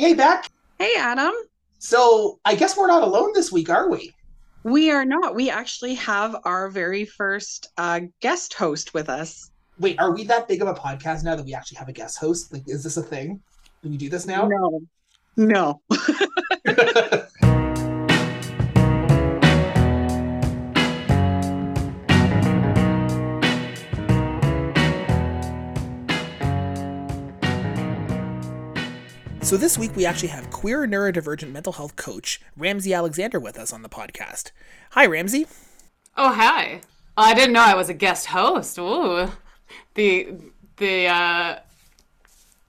Hey, Beck. Hey, Adam. So I guess we're not alone this week, are we? We are not. We actually have our very first uh, guest host with us. Wait, are we that big of a podcast now that we actually have a guest host? Like, is this a thing? Do we do this now? No. No. So this week we actually have queer neurodivergent mental health coach Ramsay Alexander with us on the podcast. Hi, Ramsay. Oh, hi. Oh, I didn't know I was a guest host. Ooh. The the uh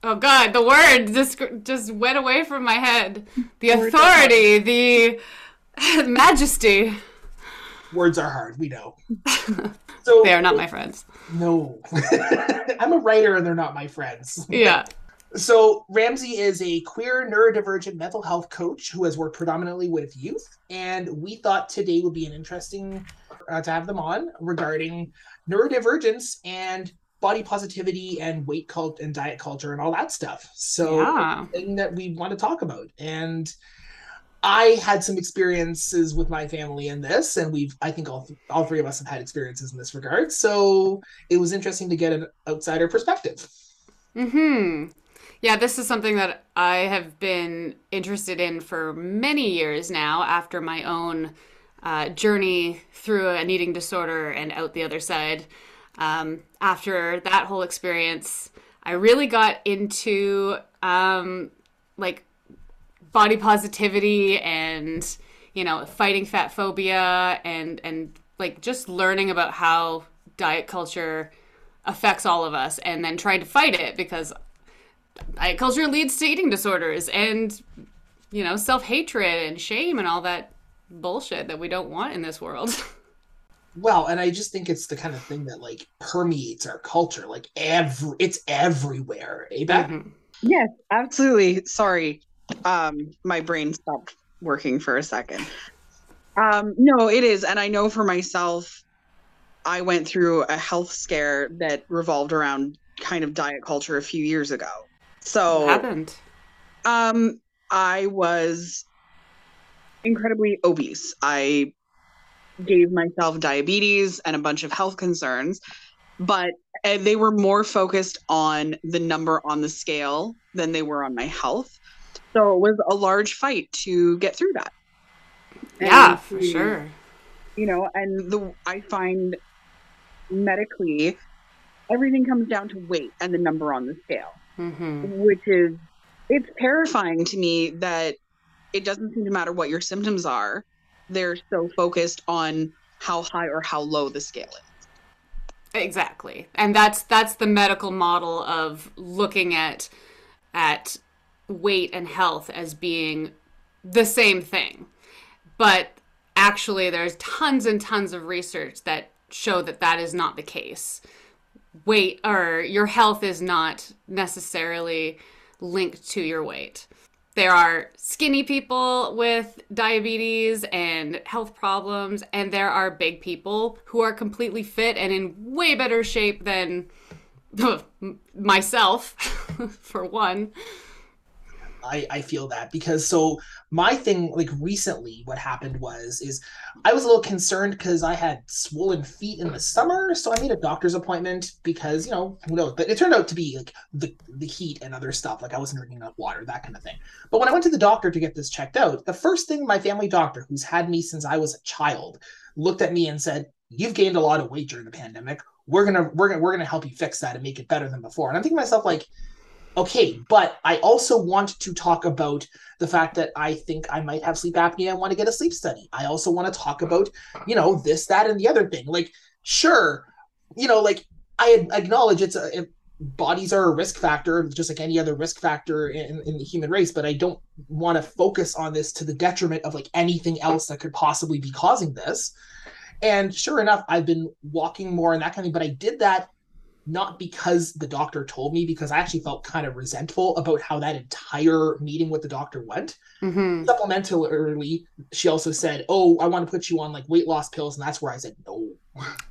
Oh god, the word just just went away from my head. The authority, the majesty. Words are hard, we know. So They are not my friends. No. I'm a writer and they're not my friends. Yeah. So, Ramsay is a queer neurodivergent mental health coach who has worked predominantly with youth. And we thought today would be an interesting uh, to have them on regarding neurodivergence and body positivity and weight cult and diet culture and all that stuff. So, Yeah. thing that we want to talk about. And I had some experiences with my family in this, and we've I think all all three of us have had experiences in this regard. So it was interesting to get an outsider perspective. Hmm. Yeah, this is something that I have been interested in for many years now after my own uh, journey through an eating disorder and out the other side. Um, after that whole experience, I really got into um, like body positivity and you know fighting fat phobia and and like just learning about how diet culture affects all of us and then trying to fight it because diet culture leads to eating disorders and you know self-hatred and shame and all that bullshit that we don't want in this world Well, and I just think it's the kind of thing that like permeates our culture. Like every it's everywhere. Eh, Beck? Mhm. Yes, absolutely. Sorry. Um, my brain stopped working for a second. Um, no, it is. And I know for myself, I went through a health scare that revolved around kind of diet culture a few years ago. So What happened Um, I was incredibly obese. I gave myself diabetes and a bunch of health concerns, but uh, they were more focused on the number on the scale than they were on my health. So it was a large fight to get through that. yeah And for sure You know, and the I find medically everything comes down to weight and the number on the scale hmm which is it's terrifying to me that it doesn't seem to matter what your symptoms are they're so focused on how high or how low the scale is Exactly. And that's that's the medical model of looking at at weight and health as being the same thing. But actually there's tons and tons of research that show that that is not the case. Weight or your health is not necessarily linked to your weight. There are skinny people with diabetes and health problems, and there are big people who are completely fit and in way better shape than myself, for one. I, I feel that because so my thing like recently what happened was is I was a little concerned because I had swollen feet in the summer so I made a doctor's appointment because you know who knows? But it turned out to be like the the heat and other stuff like I wasn't drinking enough water that kind of thing. But when I went to the doctor to get this checked out the first thing my family doctor who's had me since I was a child looked at me and said you've gained a lot of weight during the pandemic. We're gonna we're gonna we're gonna help you fix that and make it better than before. And I'm thinking to myself like okay but i also want to talk about the fact that i think i might have sleep apnea and want to get a sleep study. I also want to talk about you know this that and the other thing. Like sure you know like i acknowledge it's a it, bodies are a risk factor just like any other risk factor in, in the human race but i don't want to focus on this to the detriment of like anything else that could possibly be causing this. And sure enough i've been walking more and that kind of thing but i did that not because the doctor told me, because I actually felt kind of resentful about how that entire meeting with the doctor went. hmm Supplementarily, she also said, Oh, I want to put you on like weight loss pills. And that's where I said, No.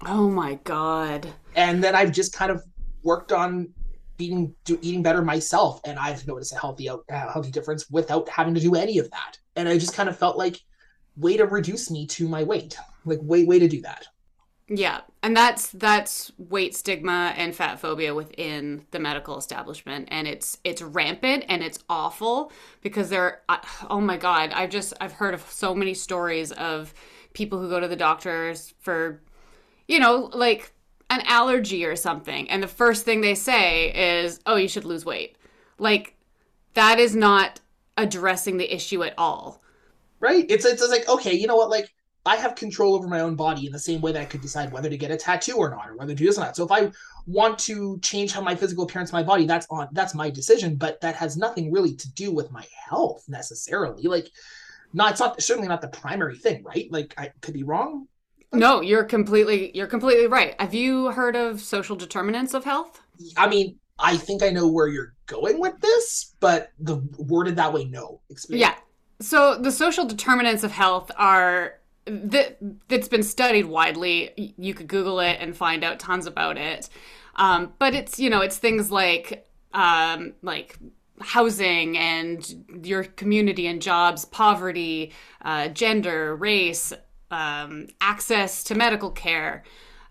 Oh my god. And then I've just kind of worked on being do, eating better myself, and I've noticed a healthy out uh, healthy difference without having to do any of that. And I just kind of felt like way to reduce me to my weight, like way way to do that. Yeah, and that's that's weight stigma and fat phobia within the medical establishment, and it's it's rampant and it's awful because they're oh my god, I've just I've heard of so many stories of people who go to the doctors for, you know, like an allergy or something, and the first thing they say is, "Oh, you should lose weight," like that is not addressing the issue at all. Right? It's it's like okay, you know what, like I have control over my own body in the same way that I could decide whether to get a tattoo or not, or whether to do this or not. So if I want to change how my physical appearance, my body, that's on that's my decision. But that has nothing really to do with my health necessarily. Like, not it's not certainly not the primary thing, right? Like I could be wrong. No, you're completely you're completely right. Have you heard of social determinants of health? I mean, I think I know where you're going with this, but the worded that way, no. Explain. Yeah. So the social determinants of health are that that's been studied widely. You could Google it and find out tons about it. Um, but it's you know it's things like um, like housing and your community and jobs, poverty, uh, gender, race, um, access to medical care.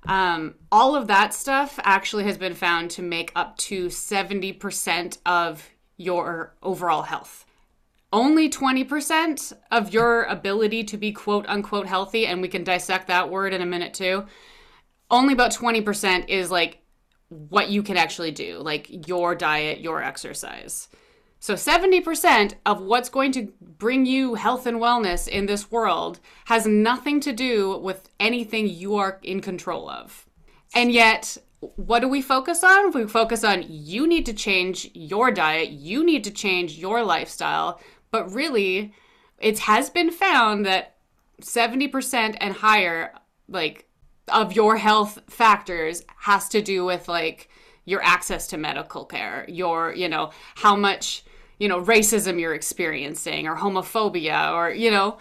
Um, all of that stuff actually has been found to make up to 70% of your overall health only 20% of your ability to be quote unquote healthy, and we can dissect that word in a minute too. Only about 20% is like what you can actually do, like your diet, your exercise. So 70% of what's going to bring you health and wellness in this world has nothing to do with anything you are in control of. And yet, what do we focus on? We focus on you need to change your diet, you need to change your lifestyle, but really, it has been found that 70% and higher, like, of your health factors has to do with, like, your access to medical care, your, you know, how much, you know, racism you're experiencing or homophobia or, you know,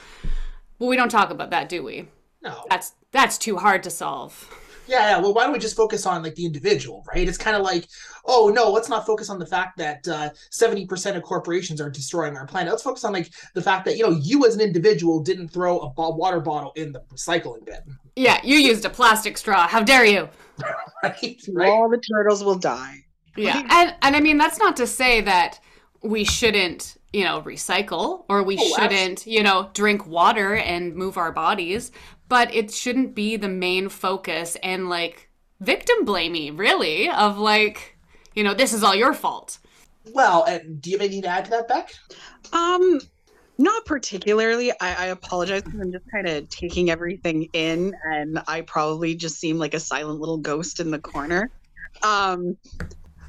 well, we don't talk about that, do we? No. That's that's too hard to solve. Yeah, yeah. Well, why don't we just focus on like the individual, right? It's kind of like, oh no, let's not focus on the fact that uh, seventy uh, percent of corporations are destroying our planet. Let's focus on like the fact that you know you as an individual didn't throw a water bottle in the recycling bin. Yeah, you used a plastic straw. How dare you? right, right. All the turtles will die. Yeah, and and I mean that's not to say that we shouldn't you know recycle or we oh, shouldn't you know drink water and move our bodies. But it shouldn't be the main focus and like victim blaming really of like you know this is all your fault. Well and do you have anything to add to that beck? Um not particularly. I, I apologize i'm just kind of taking everything in and i probably just seem like a silent little ghost in the corner. Um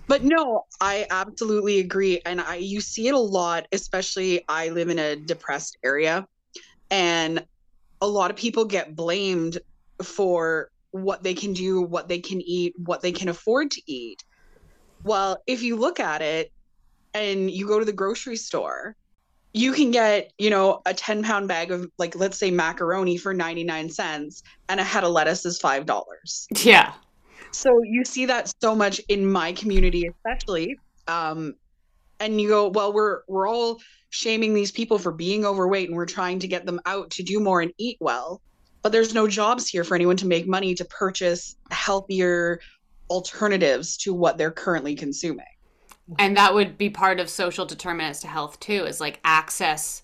but no i absolutely agree and i you see it a lot especially i live in a depressed area and a lot of people get blamed for what they can do, what they can eat, what they can afford to eat. Well, if you look at it and you go to the grocery store, you can get, you know, a 10 pound bag of, like, let's say macaroni for 99 cents and a head of lettuce is $5. Yeah. So you see that so much in my community, especially. Um, and you go, well, we're, we're all shaming these people for being overweight and we're trying to get them out to do more and eat well. But there's no jobs here for anyone to make money to purchase healthier alternatives to what they're currently consuming. And that would be part of social determinants to health too, is like access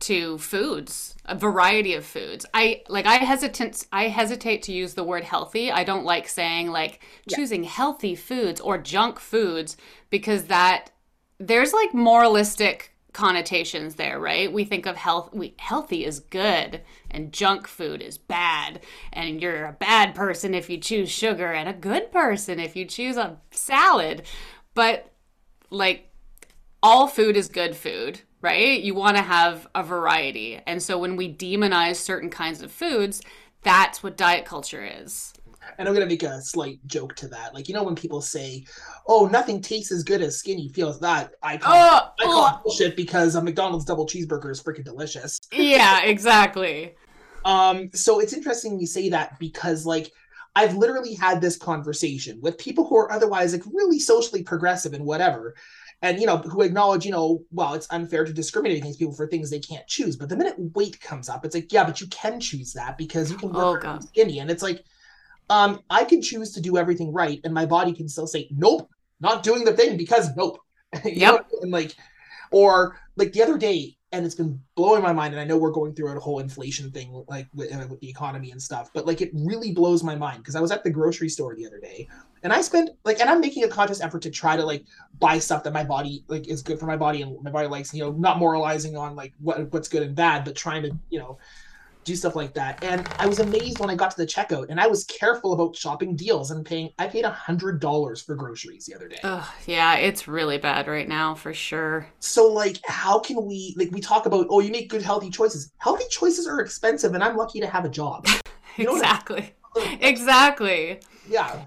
to foods, a variety of foods. I like I hesitate I hesitate to use the word healthy. I don't like saying like yeah. choosing healthy foods or junk foods because that there's like moralistic connotations there, right? We think of health we healthy is good and junk food is bad and you're a bad person if you choose sugar and a good person if you choose a salad. But like all food is good food, right? You want to have a variety. And so when we demonize certain kinds of foods, that's what diet culture is and I'm gonna make a slight joke to that. Like you know when people say, "Oh, nothing tastes as good as skinny feels," that I call oh, I call oh. bullshit because a McDonald's double cheeseburger is freaking delicious. Yeah, exactly. um, so it's interesting you say that because like I've literally had this conversation with people who are otherwise like really socially progressive and whatever, and you know who acknowledge you know well it's unfair to discriminate against people for things they can't choose. But the minute weight comes up, it's like yeah, but you can choose that because you can work Oh, skinny, and it's like um I can choose to do everything right, and my body can still say nope, not doing the thing because nope. you Yep. know, and like or like the other day and it's been blowing my mind and i know we're going through a whole inflation thing like with, uh, with the economy and stuff but like it really blows my mind because i was at the grocery store the other day and i spend like and i'm making a conscious effort to try to like buy stuff that my body like is good for my body and my body likes you know not moralizing on like what what's good and bad but trying to you know do stuff like that and i was amazed when i got to the checkout and i was careful about shopping deals and paying i paid a hundred dollars for groceries the other day Ugh, yeah, it's really bad right now for sure. so like how can we like we talk about oh you make good healthy choices healthy choices are expensive and i'm lucky to have a job You know what I- Exactly. Exactly. yeah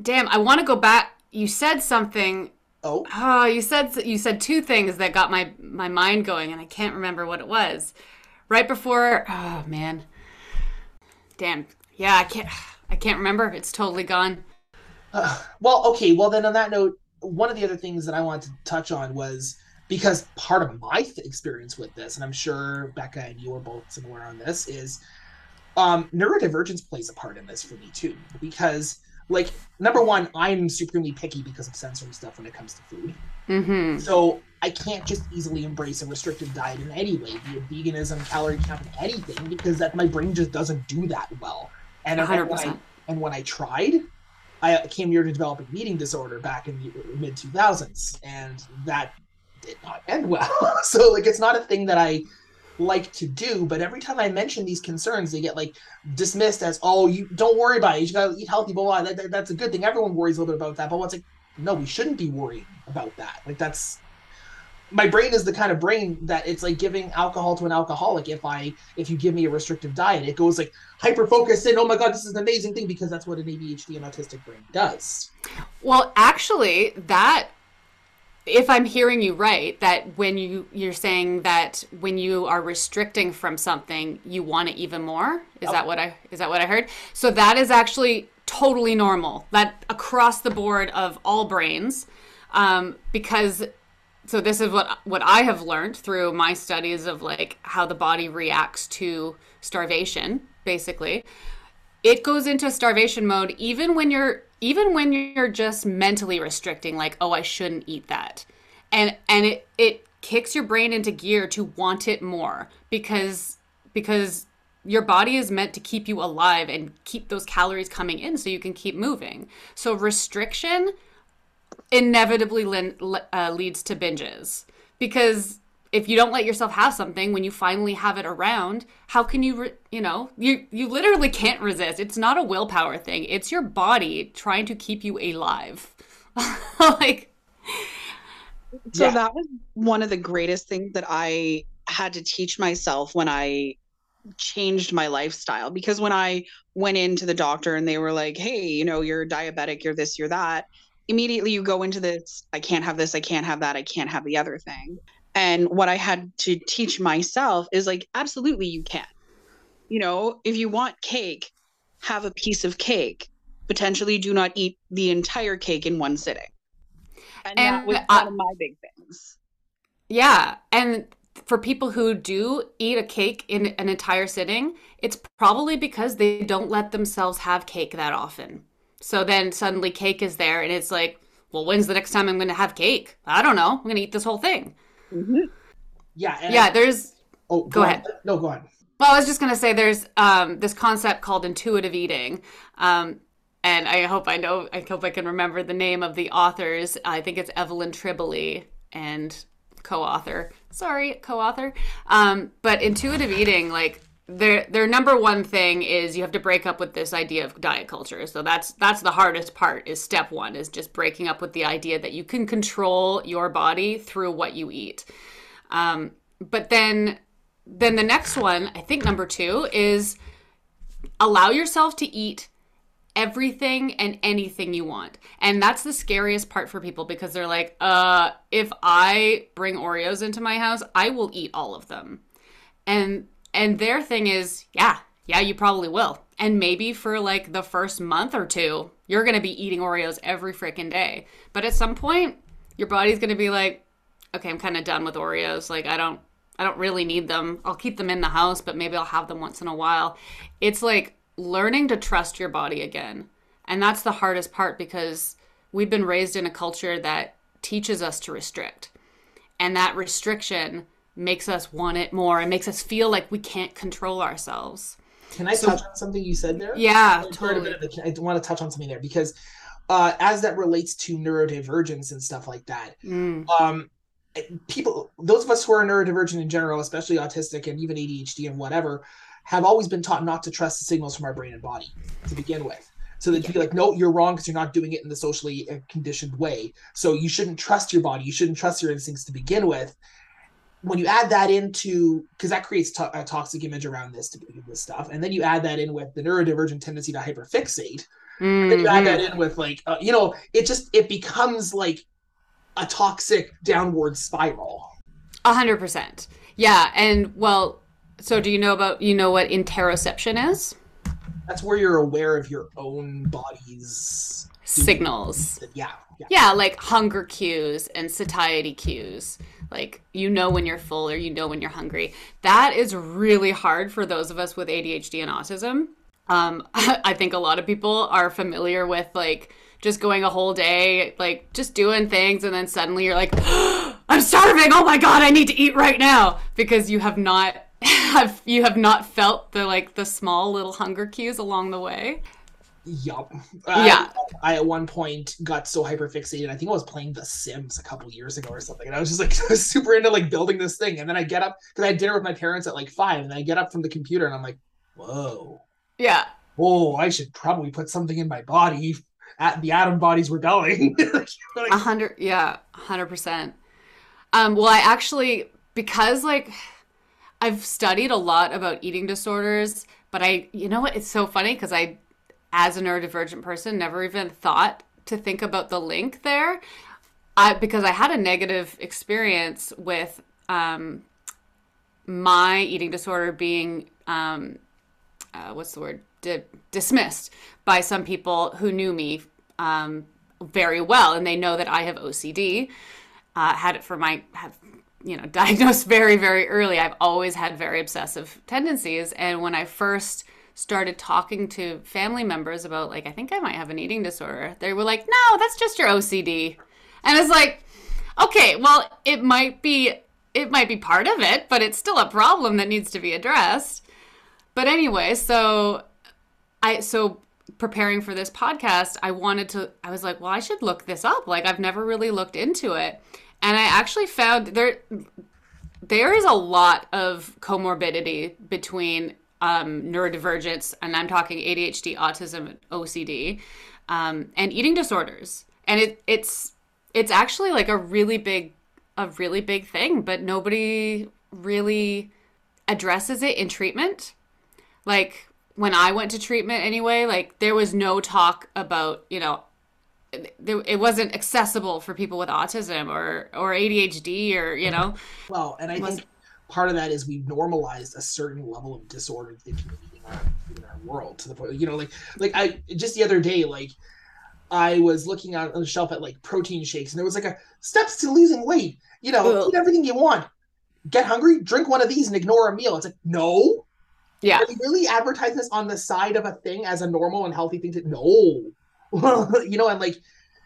Damn, I want to go back. You said something. oh Oh, you said you said two things that got my my mind going, and I can't remember what it was. Right before, oh man, damn. Yeah, I can't. I can't remember. It's totally gone. Uh, well okay well then on that note one of the other things that i wanted to touch on was because part of my th- experience with this and i'm sure becca and you are both similar on this is um neurodivergence plays a part in this for me too because like number one i'm supremely picky because of sensory stuff when it comes to food Mm-hmm. So I can't just easily embrace a restricted diet in any way, be it veganism, calorie counting, anything, because that my brain just doesn't do that well. And, and when I, and when I tried, I came near to developing an eating disorder back in the mid 2000s, and that did not end well. so like it's not a thing that I like to do, but every time I mention these concerns, they get like dismissed as, "Oh, you don't worry about it. You gotta eat healthy." Blah blah. That, that- that's a good thing. Everyone worries a little bit about that, but what's like, no, we shouldn't be worrying about that. Like that's my brain is the kind of brain that it's like giving alcohol to an alcoholic. If I if you give me a restrictive diet, it goes like hyper focused in. Oh my god, this is an amazing thing because that's what an ADHD and autistic brain does. Well, actually, that if I'm hearing you right, that when you you're saying that when you are restricting from something, you want it even more. Is that what I is that what I heard? So that is actually totally normal. That across the board of all brains, um, because so this is what what I have learned through my studies of like how the body reacts to starvation, basically it goes into starvation mode even when you're even when you're just mentally restricting like oh i shouldn't eat that. And and it it kicks your brain into gear to want it more because because your body is meant to keep you alive and keep those calories coming in so you can keep moving. So restriction inevitably uh, leads to binges because if you don't let yourself have something when you finally have it around how can you re- you know you you literally can't resist it's not a willpower thing it's your body trying to keep you alive like So Yeah. that was one of the greatest things that I had to teach myself when I changed my lifestyle because when I went into the doctor and they were like, "Hey, you know, you're diabetic, you're this, you're that." Immediately you go into this, I can't have this, I can't have that, I can't have the other thing. And what I had to teach myself is like absolutely you can. You know, if you want cake, have a piece of cake. Potentially do not eat the entire cake in one sitting. And, that was I- one of my big things. Yeah, and for people who do eat a cake in an entire sitting, it's probably because they don't let themselves have cake that often. So then suddenly cake is there and it's like, well, when's the next time I'm going to have cake? I don't know. I'm going to eat this whole thing. Yeah. And Yeah, there's oh, go on. ahead. No, go on. well, I was just going to say there's um, this concept called intuitive eating. Um, and I hope I know, I hope I can remember the name of the authors. I think it's Evelyn Tribole and co-author. Sorry, co-author. Um, but intuitive eating, like their their number one thing is you have to break up with this idea of diet culture. So that's that's the hardest part. Is step one is just breaking up with the idea that you can control your body through what you eat. Um, but then then the next one, I think number two is allow yourself to eat everything and anything you want. And that's the scariest part for people because they're like, uh, if I bring Oreos into my house, I will eat all of them. And and their thing is, yeah, yeah, you probably will. And maybe for like the first month or two, you're going to be eating Oreos every freaking day. But at some point, your body's going to be like, okay, I'm kind of done with Oreos. Like I don't I don't really need them. I'll keep them in the house, but maybe I'll have them once in a while. It's like learning to trust your body again. And that's the hardest part because we've been raised in a culture that teaches us to restrict. And that restriction makes us want it more and makes us feel like we can't control ourselves. Can I so, touch on something you said there? Yeah, I totally. I want to touch on something there because uh, as that relates to neurodivergence and stuff like that, mm. um, people, those of us who are neurodivergent in general, especially autistic and even ADHD and whatever, have always been taught not to trust the signals from our brain and body to begin with. So that you be like, no, you're wrong because you're not doing it in the socially uh, conditioned way. So you shouldn't trust your body. You shouldn't trust your instincts to begin with when you add that into because that creates to- a toxic image around this to this stuff. And then you add that in with the neurodivergent tendency to hyperfixate. Mm-hmm. then you add that mm-hmm. in with like uh, you know it just it becomes like a toxic downward spiral. A hundred percent. Yeah and well so do you know about you know what interoception is? That's where you're aware of your own body's signals. yeah, yeah. Yeah like hunger cues and satiety cues like you know when you're full or you know when you're hungry. That is really hard for those of us with adhd and autism. Um, i think a lot of people are familiar with like just going a whole day like just doing things and then suddenly you're like i'm starving. Oh my god i need to eat right now. Because you have not have you have not felt the like the small little hunger cues along the way Yup. Yeah. I, I, at one point got so hyper fixated. I think I was playing The Sims a couple years ago or something, and I was just like super into like building this thing. And then I get up because I had dinner with my parents at like five, and I get up from the computer and I'm like, whoa. Yeah. Whoa! I should probably put something in my body. At the atom body's rebelling. A hundred, yeah, hundred percent. Um, well, I actually because like I've studied a lot about eating disorders, but I, you know what? It's so funny because I as a neurodivergent person, never even thought to think about the link there. I, because I had a negative experience with um, my eating disorder being, um, uh, what's the word, Di- dismissed by some people who knew me um, very well, and they know that I have OCD. Uh, had it for my have you know diagnosed very very early. I've always had very obsessive tendencies, and when I first started talking to family members about like I think I might have an eating disorder. They were like, "No, that's just your OCD." And it's like, "Okay, well, it might be it might be part of it, but it's still a problem that needs to be addressed." But anyway, so I so preparing for this podcast, I wanted to I was like, "Well, I should look this up. Like I've never really looked into it." And I actually found there there is a lot of comorbidity between um, neurodivergence, and I'm talking ADHD, autism, OCD, um, and eating disorders. And it, it's it's actually like a really big a really big thing, but nobody really addresses it in treatment. Like when I went to treatment anyway, like there was no talk about, you know, it wasn't accessible for people with autism or or ADHD or, you know. Well, and I think part of that is we've normalized a certain level of disorder thinking in our, in our world to the point you know like like i just the other day like i was looking on, on the shelf at like protein shakes and there was like a steps to losing weight you know Ugh. eat everything you want get hungry drink one of these and ignore a meal. It's like no? Yeah. Are really advertising this on the side of a thing as a normal and healthy thing to no. You know and like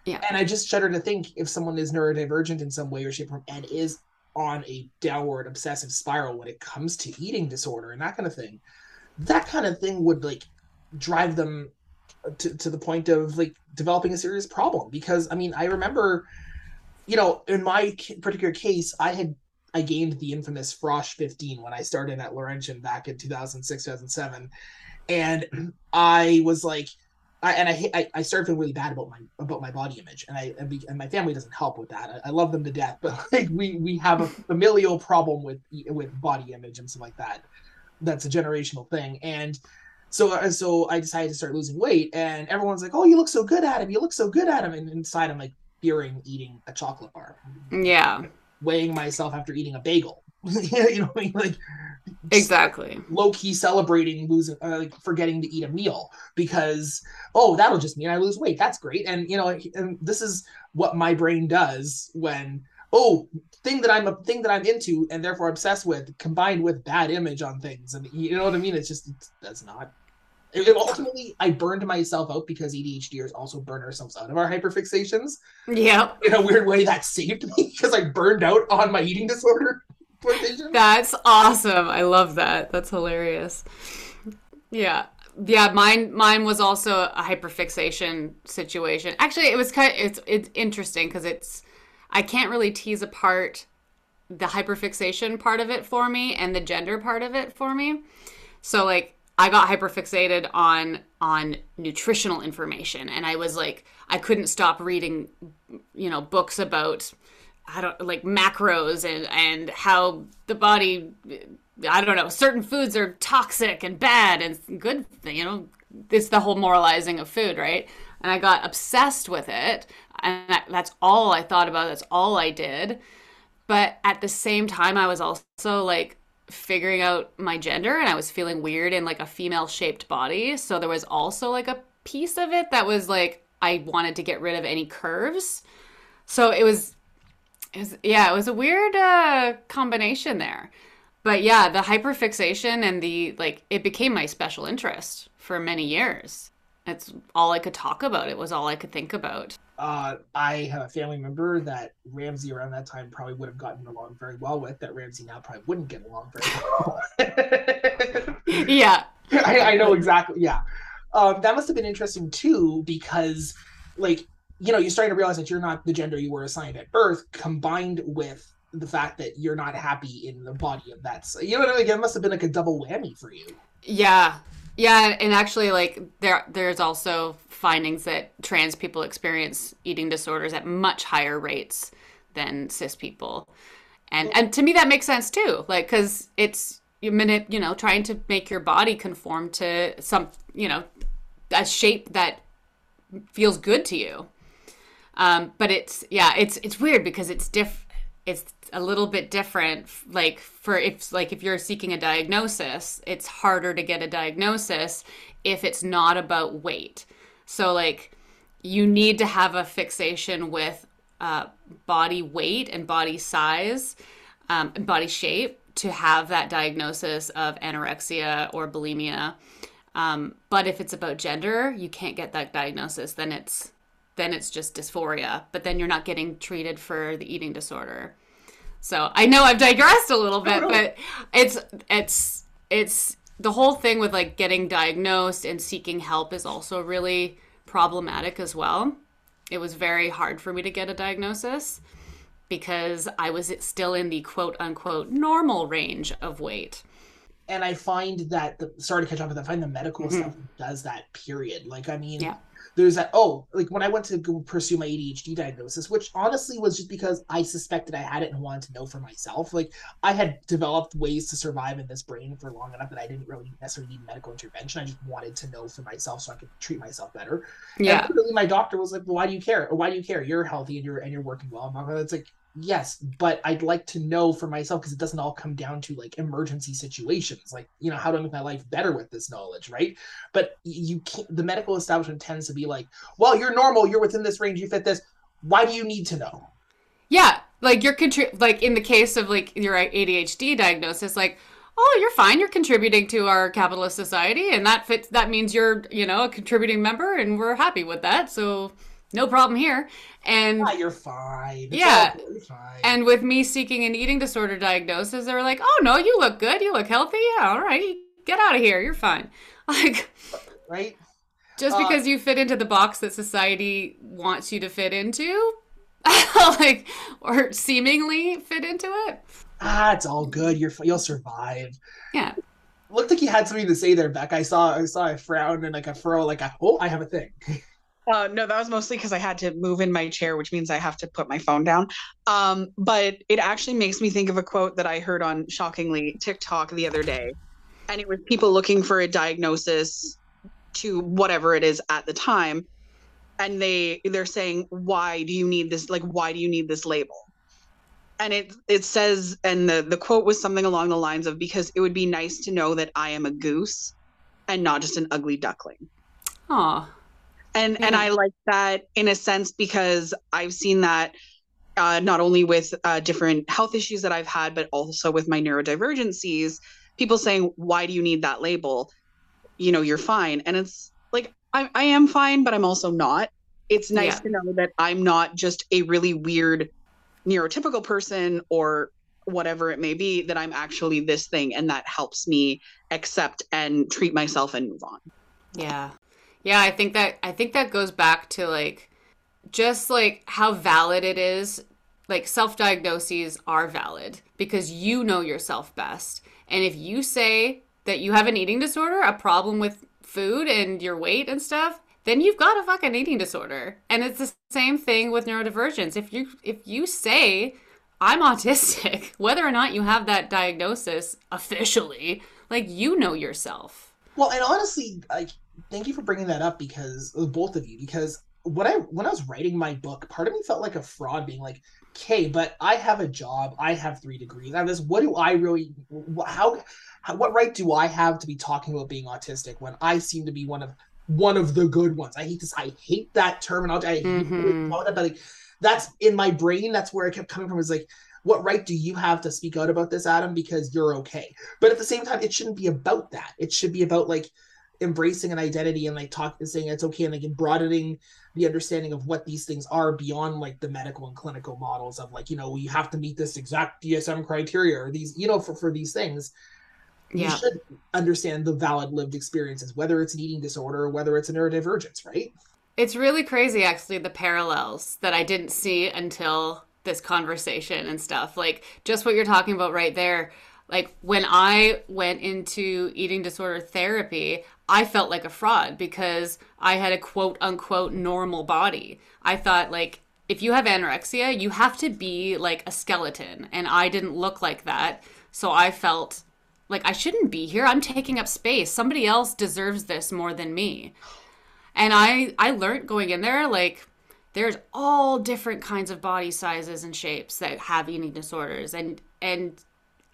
yeah. and i just shudder to think if someone is neurodivergent in some way or shape form and is on a downward obsessive spiral when it comes to eating disorder and that kind of thing. That kind of thing would like drive them to, to the point of like developing a serious problem because i mean i remember you know in my particular case i had i gained the infamous frosh 15 when i started at laurentian back in 2006 2007 and i was like I, and I, I I started feeling really bad about my about my body image, and I and, be, and my family doesn't help with that. I, I, love them to death, but like we we have a familial problem with with body image and stuff like that. That's a generational thing, and so uh, so I decided to start losing weight, and everyone's like, "Oh, you look so good, Adam! You look so good, Adam!" And inside, I'm like fearing eating a chocolate bar. Yeah, weighing myself after eating a bagel. you know, what I mean? like Exactly. low key celebrating losing, uh, like forgetting to eat a meal because oh, that'll just mean I lose weight. That's great, and you know, and this is what my brain does when oh, thing that I'm a thing that I'm into and therefore obsessed with, combined with bad image on things, and you know what I mean. It's just it's, that's not. It, it ultimately, I burned myself out because ADHDers also burn ourselves out of our hyperfixations. Yeah. In a weird way, that saved me because I burned out on my eating disorder. That's awesome. I love that. That's hilarious. Yeah. Yeah, mine mine was also a hyperfixation situation. Actually, it was kind it's it's interesting because it's I can't really tease apart the hyperfixation part of it for me and the gender part of it for me. So like I got hyperfixated on on nutritional information and I was like I couldn't stop reading you know books about I don't like macros and and how the body I don't know certain foods are toxic and bad and good you know it's the whole moralizing of food right? And I got obsessed with it and that, that's all I thought about that's all I did. But at the same time I was also like figuring out my gender and I was feeling weird in like a female shaped body. So there was also like a piece of it that was like I wanted to get rid of any curves. So it was it was, yeah, it was a weird uh, combination there. But yeah, the hyperfixation and the like, it became my special interest for many years. It's all I could talk about. It was all I could think about. Uh, I have a family member that Ramsay around that time probably would have gotten along very well with. That Ramsay now probably wouldn't get along very well. yeah, I, I know exactly. Yeah, um, that must have been interesting too because, like, you know, you're starting to realize that you're not the gender you were assigned at birth, combined with the fact that you're not happy in the body of that. So, you know what I mean? It must have been like a double whammy for you. yeah, yeah. And actually, like there, there's also findings that trans people experience eating disorders at much higher rates than cis people, and and to me that makes sense too. Like, because it's you minute, you know, trying to make your body conform to some, you know, a shape that feels good to you. Um, but it's yeah, it's it's weird because it's diff it's a little bit different like for if like if you're seeking a diagnosis, it's harder to get a diagnosis if it's not about weight. So like you need to have a fixation with uh, body weight and body size um, and body shape to have that diagnosis of anorexia or bulimia. Um, but if it's about gender, you can't get that diagnosis. Then it's then it's just dysphoria. But then you're not getting treated for the eating disorder. So I know I've digressed a little bit, no. but it's it's it's the whole thing with like getting diagnosed and seeking help is also really problematic as well. It was very hard for me to get a diagnosis because I was still in the quote unquote normal range of weight. And I find that the sorry to catch up with. I find the medical mm-hmm. stuff does that. Period. Like I mean, yeah. There's that. Oh, like when I went to go pursue my ADHD diagnosis, which honestly was just because I suspected I had it and wanted to know for myself. Like I had developed ways to survive in this brain for long enough that I didn't really necessarily need medical intervention. I just wanted to know for myself so I could treat myself better. Yeah. And my doctor was like, well, "Why do you care? Why do you care? You're healthy and you're and you're working well." And it's like, yes but i'd like to know for myself because it doesn't all come down to like emergency situations like you know how do i make my life better with this knowledge right? But you can't the medical establishment tends to be like well you're normal you're within this range you fit this why do you need to know? Yeah like you're contri- like in the case of like your adhd diagnosis like oh you're fine you're contributing to our capitalist society and that fits that means you're you know a contributing member and we're happy with that so no problem here. And yeah, you're fine. It's yeah. all- you're fine. and with me seeking an eating disorder diagnosis, they were like, "Oh no, you look good. You look healthy. Yeah, all right, get out of here. You're fine." Like right? just Uh, because you fit into the box that society wants you to fit into, like or seemingly fit into it. Ah, it's all good. You're you'll survive. Yeah. Looked like you had something to say there, Beck. I saw I saw a frown and like a furrow, like a, oh, I have a thing. Uh, no, that was mostly because I had to move in my chair, which means I have to put my phone down. Um, but it actually makes me think of a quote that I heard on shockingly TikTok the other day, and it was people looking for a diagnosis to whatever it is at the time, and they they're saying, "Why do you need this? Like, why do you need this label?" and it it says and the the quote was something along the lines of because it would be nice to know that I am a goose and not just an ugly duckling. Oh. And Yeah. and I like that in a sense because I've seen that uh, not only with uh, different health issues that I've had, but also with my neurodivergencies. People saying, "Why do you need that label?" You know, you're fine, and it's like I, I am fine, but I'm also not. It's nice Yeah. to know that I'm not just a really weird neurotypical person or whatever it may be. That I'm actually this thing, and that helps me accept and treat myself and move on. Yeah. Yeah, I think that I think that goes back to like just like how valid it is. Like self-diagnoses are valid because you know yourself best. And if you say that you have an eating disorder, a problem with food and your weight and stuff, then you've got a fucking eating disorder. And it's the same thing with neurodivergence. If you if you say I'm autistic, whether or not you have that diagnosis officially, like you know yourself. Well, and honestly, like, thank you for bringing that up because uh, both of you, because when I when I was writing my book, part of me felt like a fraud, being like, "Okay, but I have a job, I have three degrees, I have this. What do I really? How, how? What right do I have to be talking about being autistic when I seem to be one of one of the good ones? I hate this. I hate that terminology. I hate Mhm. about it, but like, that's in my brain. That's where it kept coming from. Is like. What right do you have to speak out about this, Adam? Because you're okay. But at the same time, it shouldn't be about that. It should be about like embracing an identity and like talking saying it's okay and like broadening the understanding of what these things are beyond like the medical and clinical models of like you know you have to meet this exact dsm criteria or these you know for, for these things you Yeah. should understand the valid lived experiences whether it's an eating disorder or whether it's a neurodivergence right It's really crazy, actually, the parallels that I didn't see until this conversation and stuff. Like, just what you're talking about right there. Like, when I went into eating disorder therapy, I felt like a fraud because I had a quote unquote normal body. I thought, like, if you have anorexia, you have to be like a skeleton. And I didn't look like that. So I felt like I shouldn't be here. I'm taking up space. Somebody else deserves this more than me and i i learned going in there like there's all different kinds of body sizes and shapes that have eating disorders and and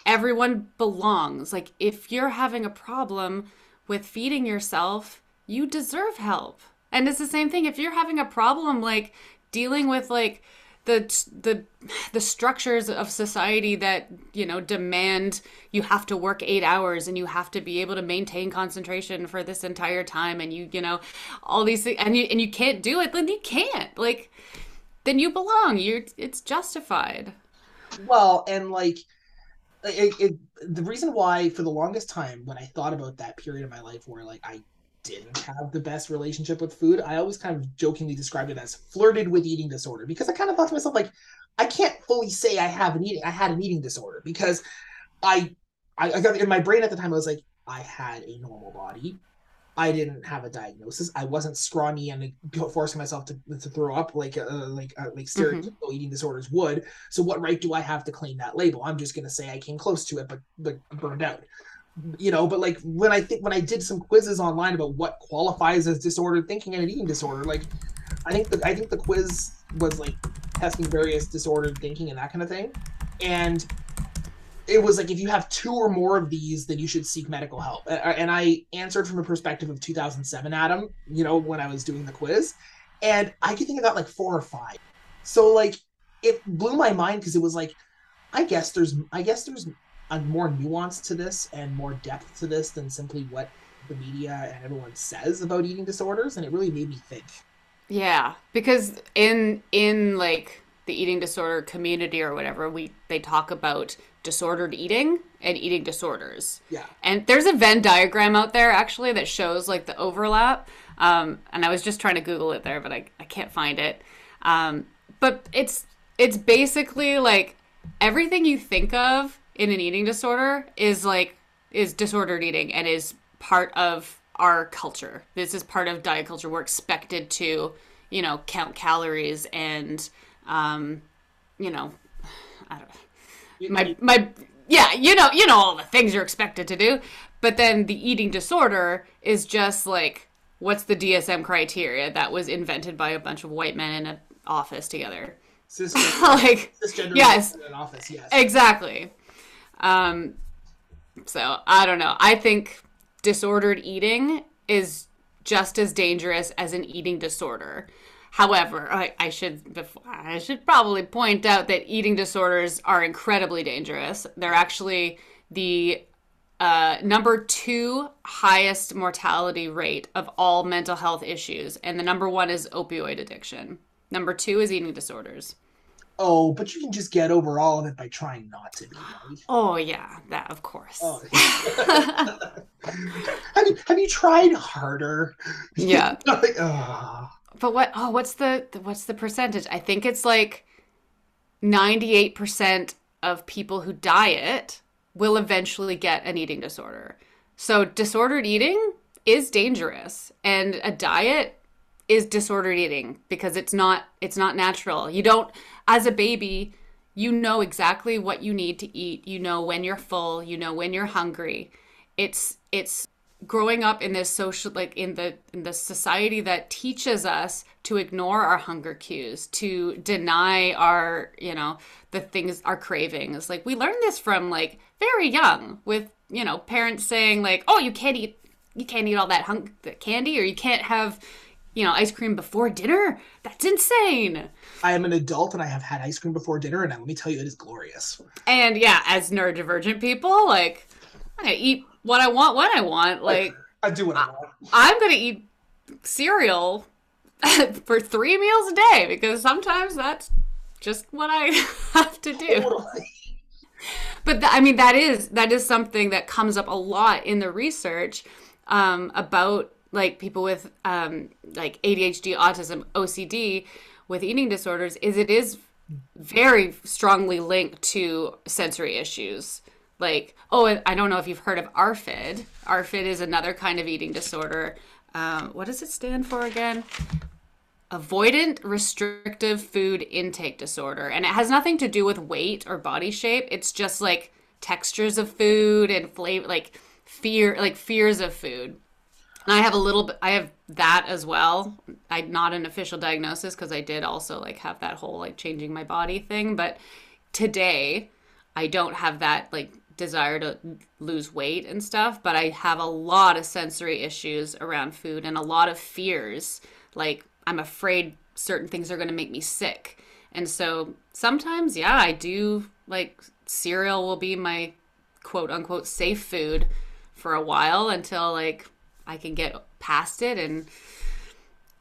everyone belongs like if you're having a problem with feeding yourself you deserve help. And it's the same thing if you're having a problem like dealing with like the the the structures of society that you know demand you have to work 8 hours and you have to be able to maintain concentration for this entire time and you you know all these things and you and you can't do it then you can't. Like then you belong. You're it's justified. Well and like it, it the reason why for the longest time when i thought about that period of my life where like i didn't have the best relationship with food i always kind of jokingly described it as flirted with eating disorder because i kind of thought to myself like i can't fully say i have an eating i had an eating disorder because i i, I got in my brain at the time i was like i had a normal body I didn't have a diagnosis. I wasn't scrawny and forcing myself to, to throw up like uh, like uh, like stereotypical eating disorders would. So what right do I have to claim that label? I'm just gonna say I came close to it, but but burned out. You know, but like when I think when I did some quizzes online about what qualifies as disordered thinking and an eating disorder, like I think the I think the quiz was like testing various disordered thinking and that kind of thing, and it was like if you have two or more of these then you should seek medical help. And i answered from a perspective of 2007 adam you know when i was doing the quiz and i could think i got like four or five. So like it blew my mind because it was like i guess there's i guess there's a more nuance to this and more depth to this than simply what the media and everyone says about eating disorders and it really made me think. Yeah, because in in like the eating disorder community or whatever, we they talk about disordered eating and eating disorders. yeah And there's a Venn diagram out there actually that shows like the overlap. Um, and I was just trying to Google it there, but I, I can't find it. Um, but it's it's basically like everything you think of in an eating disorder is like is disordered eating and is part of our culture. This is part of diet culture. We're expected to, you know, count calories and um, you know, I don't know my my yeah you know you know all the things you're expected to do but then the eating disorder is just like what's the dsm criteria that was invented by a bunch of white men in an office together Cisgender, like cisgender yes. in an office. Yes. exactly. Um, so I don't know. I think disordered eating is just as dangerous as an eating disorder. However, I, I should before, I should probably point out that eating disorders are incredibly dangerous. They're actually the uh, number two highest mortality rate of all mental health issues, and the number one is opioid addiction. Number two is eating disorders. Oh, but you can just get over all of it by trying not to be. Right? Oh yeah, that of course. Oh. have you have you tried harder? yeah. Like, ah. But what? Oh, what's the what's the percentage? I think it's like ninety-eight percent of people who diet will eventually get an eating disorder. So disordered eating is dangerous, and a diet is disordered eating because it's not it's not natural. You don't as a baby, you know exactly what you need to eat. You know when you're full. You know when you're hungry. It's it's growing up in this social like in the in the society that teaches us to ignore our hunger cues to deny our you know the things our cravings. Like we learn this from like very young with you know parents saying like oh you can't eat you can't eat all that hung the candy or you can't have you know ice cream before dinner? That's insane. I am an adult and I have had ice cream before dinner, and let me tell you, it is glorious. and yeah as neurodivergent people like i eat what i want when i want like I do what I want. I'm gonna eat cereal for three meals a day because sometimes that's just what I have to do. Totally. But th- I mean, that is that is something that comes up a lot in the research um, about like people with um, like ADHD, autism, OCD, with eating disorders. Is it is very strongly linked to sensory issues. Like, oh, I don't know if you've heard of ARFID. ARFID is another kind of eating disorder. Um, what does it stand for again? Avoidant restrictive food intake disorder. And it has nothing to do with weight or body shape. It's just like textures of food and flavor, like fear, like fears of food. And I have a little bit, I have that as well. I not an official diagnosis because I did also like have that whole like changing my body thing. But today, I don't have that like desire to lose weight and stuff, but I have a lot of sensory issues around food and a lot of fears. Like I'm afraid certain things are going to make me sick. And so sometimes, yeah, I do like cereal will be my quote unquote safe food for a while until like I can get past it and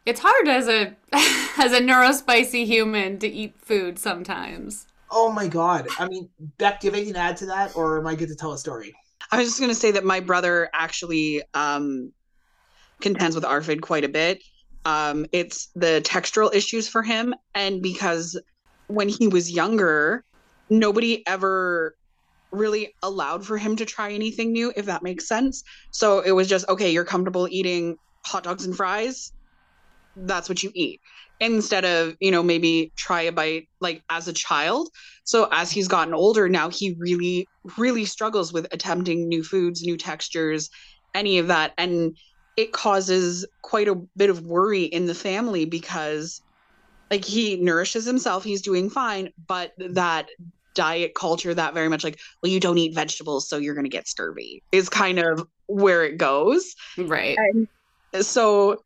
it's hard as a as a neurospicy human to eat food sometimes. Oh my god. I mean, Beck, do you have anything to add to that, or am I good to tell a story? I was just going to say that my brother actually um, contends with ARFID quite a bit. Um, it's the textural issues for him. And because when he was younger, nobody ever really allowed for him to try anything new, if that makes sense. So it was just, okay, you're comfortable eating hot dogs and fries. That's what you eat instead of, you know, maybe try a bite like as a child. So as he's gotten older, now he really, really struggles with attempting new foods, new textures, any of that. And it causes quite a bit of worry in the family because like he nourishes himself, he's doing fine, but that diet culture that very much like, well, you don't eat vegetables, so you're gonna get scurvy is kind of where it goes. Right. And so,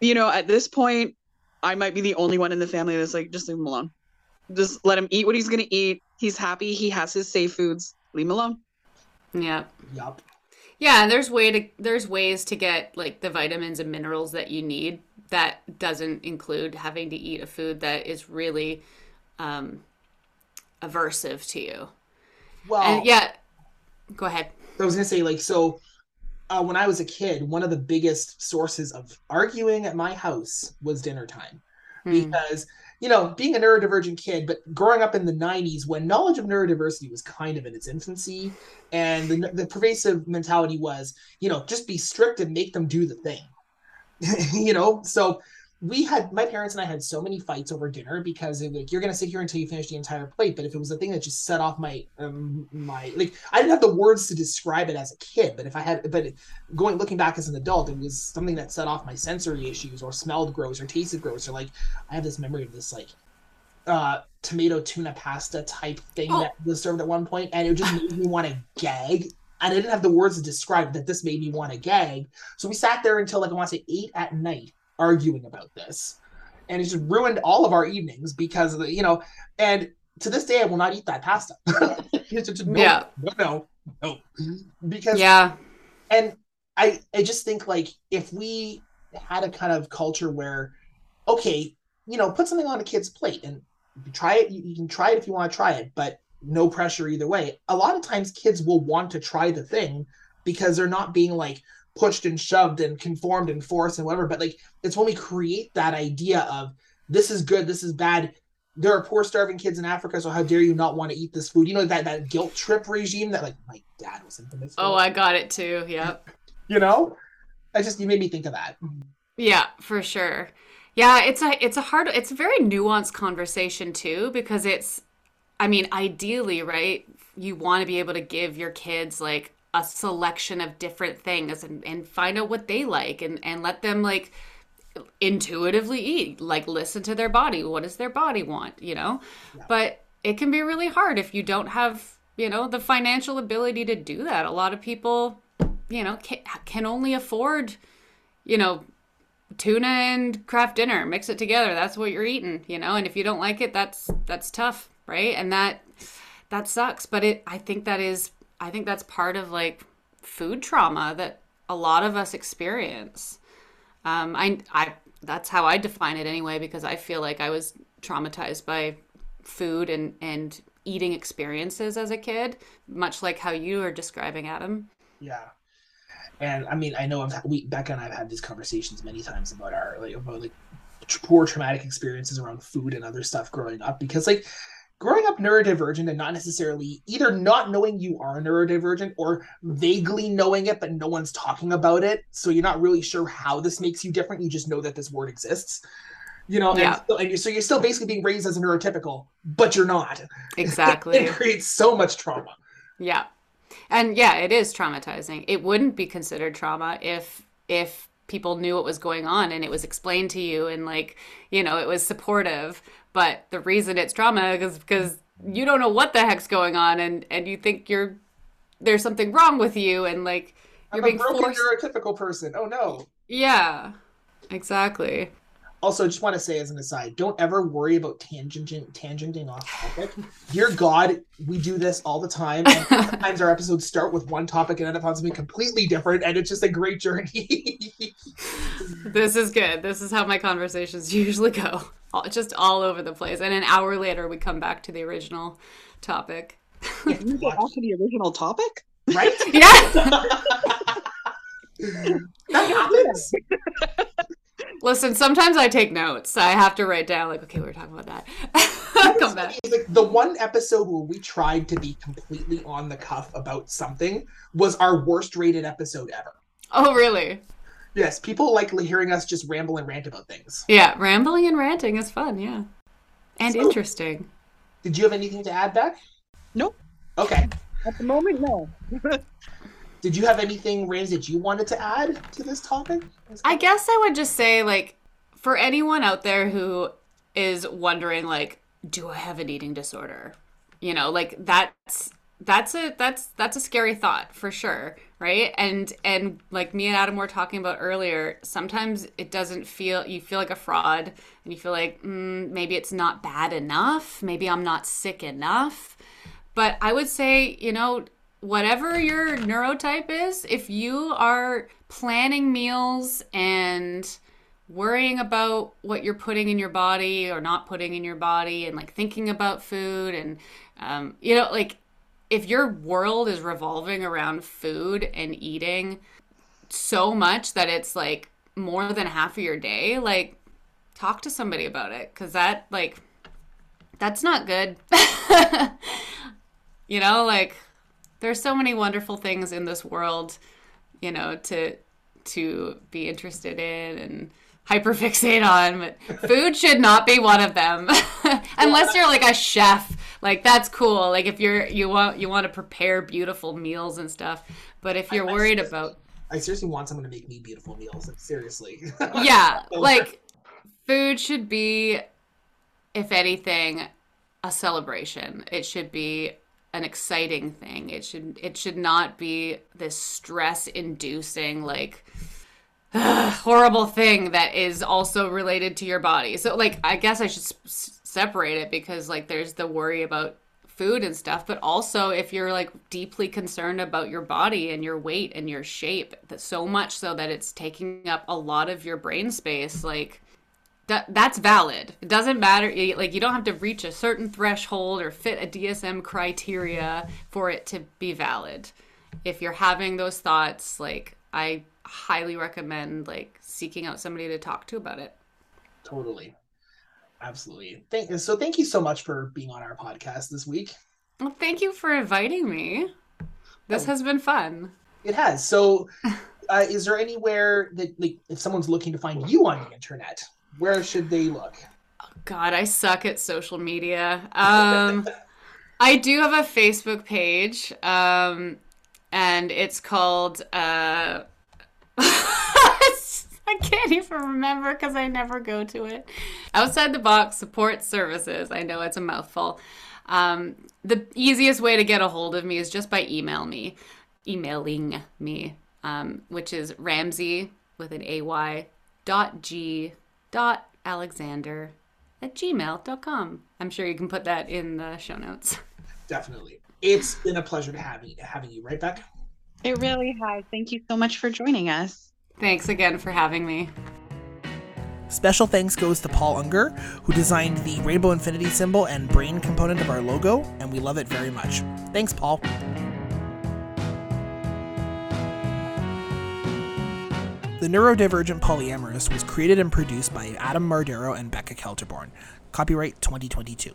you know, at this point, I might be the only one in the family that's like, just leave him alone. Just let him eat what he's gonna eat. He's happy. He has his safe foods. Leave him alone. Yeah. Yup. Yeah, and there's way to there's ways to get like the vitamins and minerals that you need that doesn't include having to eat a food that is really um aversive to you. Well, And yeah, go ahead. I was gonna say, like, so uh, when I was a kid, one of the biggest sources of arguing at my house was dinner time. Hmm. because you know being a neurodivergent kid but growing up in the 90s when knowledge of neurodiversity was kind of in its infancy and the, the pervasive mentality was you know just be strict and make them do the thing you know so we had my parents and i had so many fights over dinner because it, like you're gonna sit here until you finish the entire plate but if it was a thing that just set off my um, my like i didn't have the words to describe it as a kid but if i had but going looking back as an adult it was something that set off my sensory issues or smelled gross or tasted gross or like i have this memory of this like uh tomato tuna pasta type thing oh. that was served at one point, and it just made me want to gag. And I didn't have the words to describe that this made me want to gag. So we sat there until like I want to say eight at night arguing about this, and it just ruined all of our evenings because of the, you know. And to this day, I will not eat that pasta. just, no, yeah, no, no, no, because yeah, and I I just think like if we had a kind of culture where, okay, you know, put something on a kid's plate and try it. You, you can try it if you want to try it, but no pressure either way. A lot of times, kids will want to try the thing because they're not being like pushed and shoved and conformed and forced and whatever. But like, it's when we create that idea of this is good, this is bad. There are poor, starving kids in Africa, so how dare you not want to eat this food? You know that that guilt trip regime that like my dad was infamous. Oh, I got it too. Yep. you know, I just you made me think of that. Yeah, for sure. Yeah, it's a it's a hard it's a very nuanced conversation too because it's I mean, ideally, right? You want to be able to give your kids like a selection of different things and, and find out what they like and, and let them like intuitively eat, like listen to their body. What does their body want, you know? Yeah. But it can be really hard if you don't have, you know, the financial ability to do that. A lot of people, you know, can, can only afford, you know, tuna and Kraft Dinner mix it together that's what you're eating you know and if you don't like it that's that's tough right and that that sucks but it i think that is i think that's part of like food trauma that a lot of us experience. Um i i that's how i define it anyway because i feel like i was traumatized by food and and eating experiences as a kid much like how you are describing adam. Yeah. And I mean, I know I've we Becca and I've had these conversations many times about our like about like poor traumatic experiences around food and other stuff growing up because like growing up neurodivergent and not necessarily either not knowing you are neurodivergent or vaguely knowing it but no one's talking about it so you're not really sure how this makes you different you just know that this word exists you know yeah. and, so, and so you're still basically being raised as a neurotypical but you're not exactly it creates so much trauma yeah and yeah, it is traumatizing. It wouldn't be considered trauma if if people knew what was going on and it was explained to you and like, you know, it was supportive. But the reason it's trauma is because you don't know what the heck's going on and and you think you're there's something wrong with you and like you're I'm being a broken forced... neurotypical person. Oh no. Yeah. Exactly. Also, just want to say as an aside, don't ever worry about tangenting tangenting off topic. Dear God, we do this all the time. And sometimes our episodes start with one topic and end up on something completely different, and it's just a great journey. this is good. This is how my conversations usually go. Just all over the place. And an hour later we come back to the original topic. Yeah, you get back to the original topic? Right? yeah. that happens. Listen, sometimes I take notes. I have to write down, like, okay, we are talking about that. Come back. Like the one episode where we tried to be completely on the cuff about something was our worst rated episode ever. Oh, really? Yes, people like hearing us just ramble and rant about things. Yeah, rambling and ranting is fun. Yeah, and so, interesting. Did you have anything to add, Beck? Nope. Okay. At the moment, no. Did you have anything, Rams, that you wanted to add to this topic? I guess I would just say, like, for anyone out there who is wondering, like, do I have an eating disorder? You know, like that's that's a that's that's a scary thought for sure right? And and like me and adam were talking about earlier sometimes it doesn't feel you feel like a fraud and you feel like mm, maybe it's not bad enough. Maybe i'm not sick enough. But i would say you know whatever your neurotype is, if you are planning meals and worrying about what you're putting in your body or not putting in your body and like thinking about food and um, you know like if your world is revolving around food and eating so much that it's like more than half of your day like talk to somebody about it because that like that's not good you know like there's so many wonderful things in this world, you know, to to be interested in and hyperfixate on, but food should not be one of them. Unless you're like a chef. Like that's cool. Like if you're you want you want to prepare beautiful meals and stuff. But if you're I, worried I about I seriously want someone to make me beautiful meals. Like, seriously. yeah. like food should be if anything a celebration. It should be an exciting thing. It should it should not be this stress inducing like horrible thing that is also related to your body. So like I guess I should s- separate it because like there's the worry about food and stuff, but also if you're like deeply concerned about your body and your weight and your shape, that so much so that it's taking up a lot of your brain space, like that that's valid. It doesn't matter like you don't have to reach a certain threshold or fit a DSM criteria for it to be valid. If you're having those thoughts, like I highly recommend like seeking out somebody to talk to about it. Totally. Absolutely. Thank so thank you so much for being on our podcast this week. Well, thank you for inviting me. This oh. has been fun. It has. So uh, is there anywhere that like if someone's looking to find you on the internet, where should they look? Oh, God, I suck at social media. Um I do have a Facebook page. Um and it's called uh I can't even remember because I never go to it. Outside the box support services. I know it's a mouthful. Um, the easiest way to get a hold of me is just by email me, emailing me, um, which is Ramsay with an AY dot G dot Alexander at gmail.com. I'm sure you can put that in the show notes. Definitely. It's been a pleasure to have you, having you, right, back. It really has. Thank you so much for joining us. Thanks again for having me. Special thanks goes to Paul Unger, who designed the Rainbow Infinity symbol and brain component of our logo, and we love it very much. Thanks, Paul. The Neurodivergent Polyamorist was created and produced by Adam Mardero and Becca Kelterborn. Copyright 2022.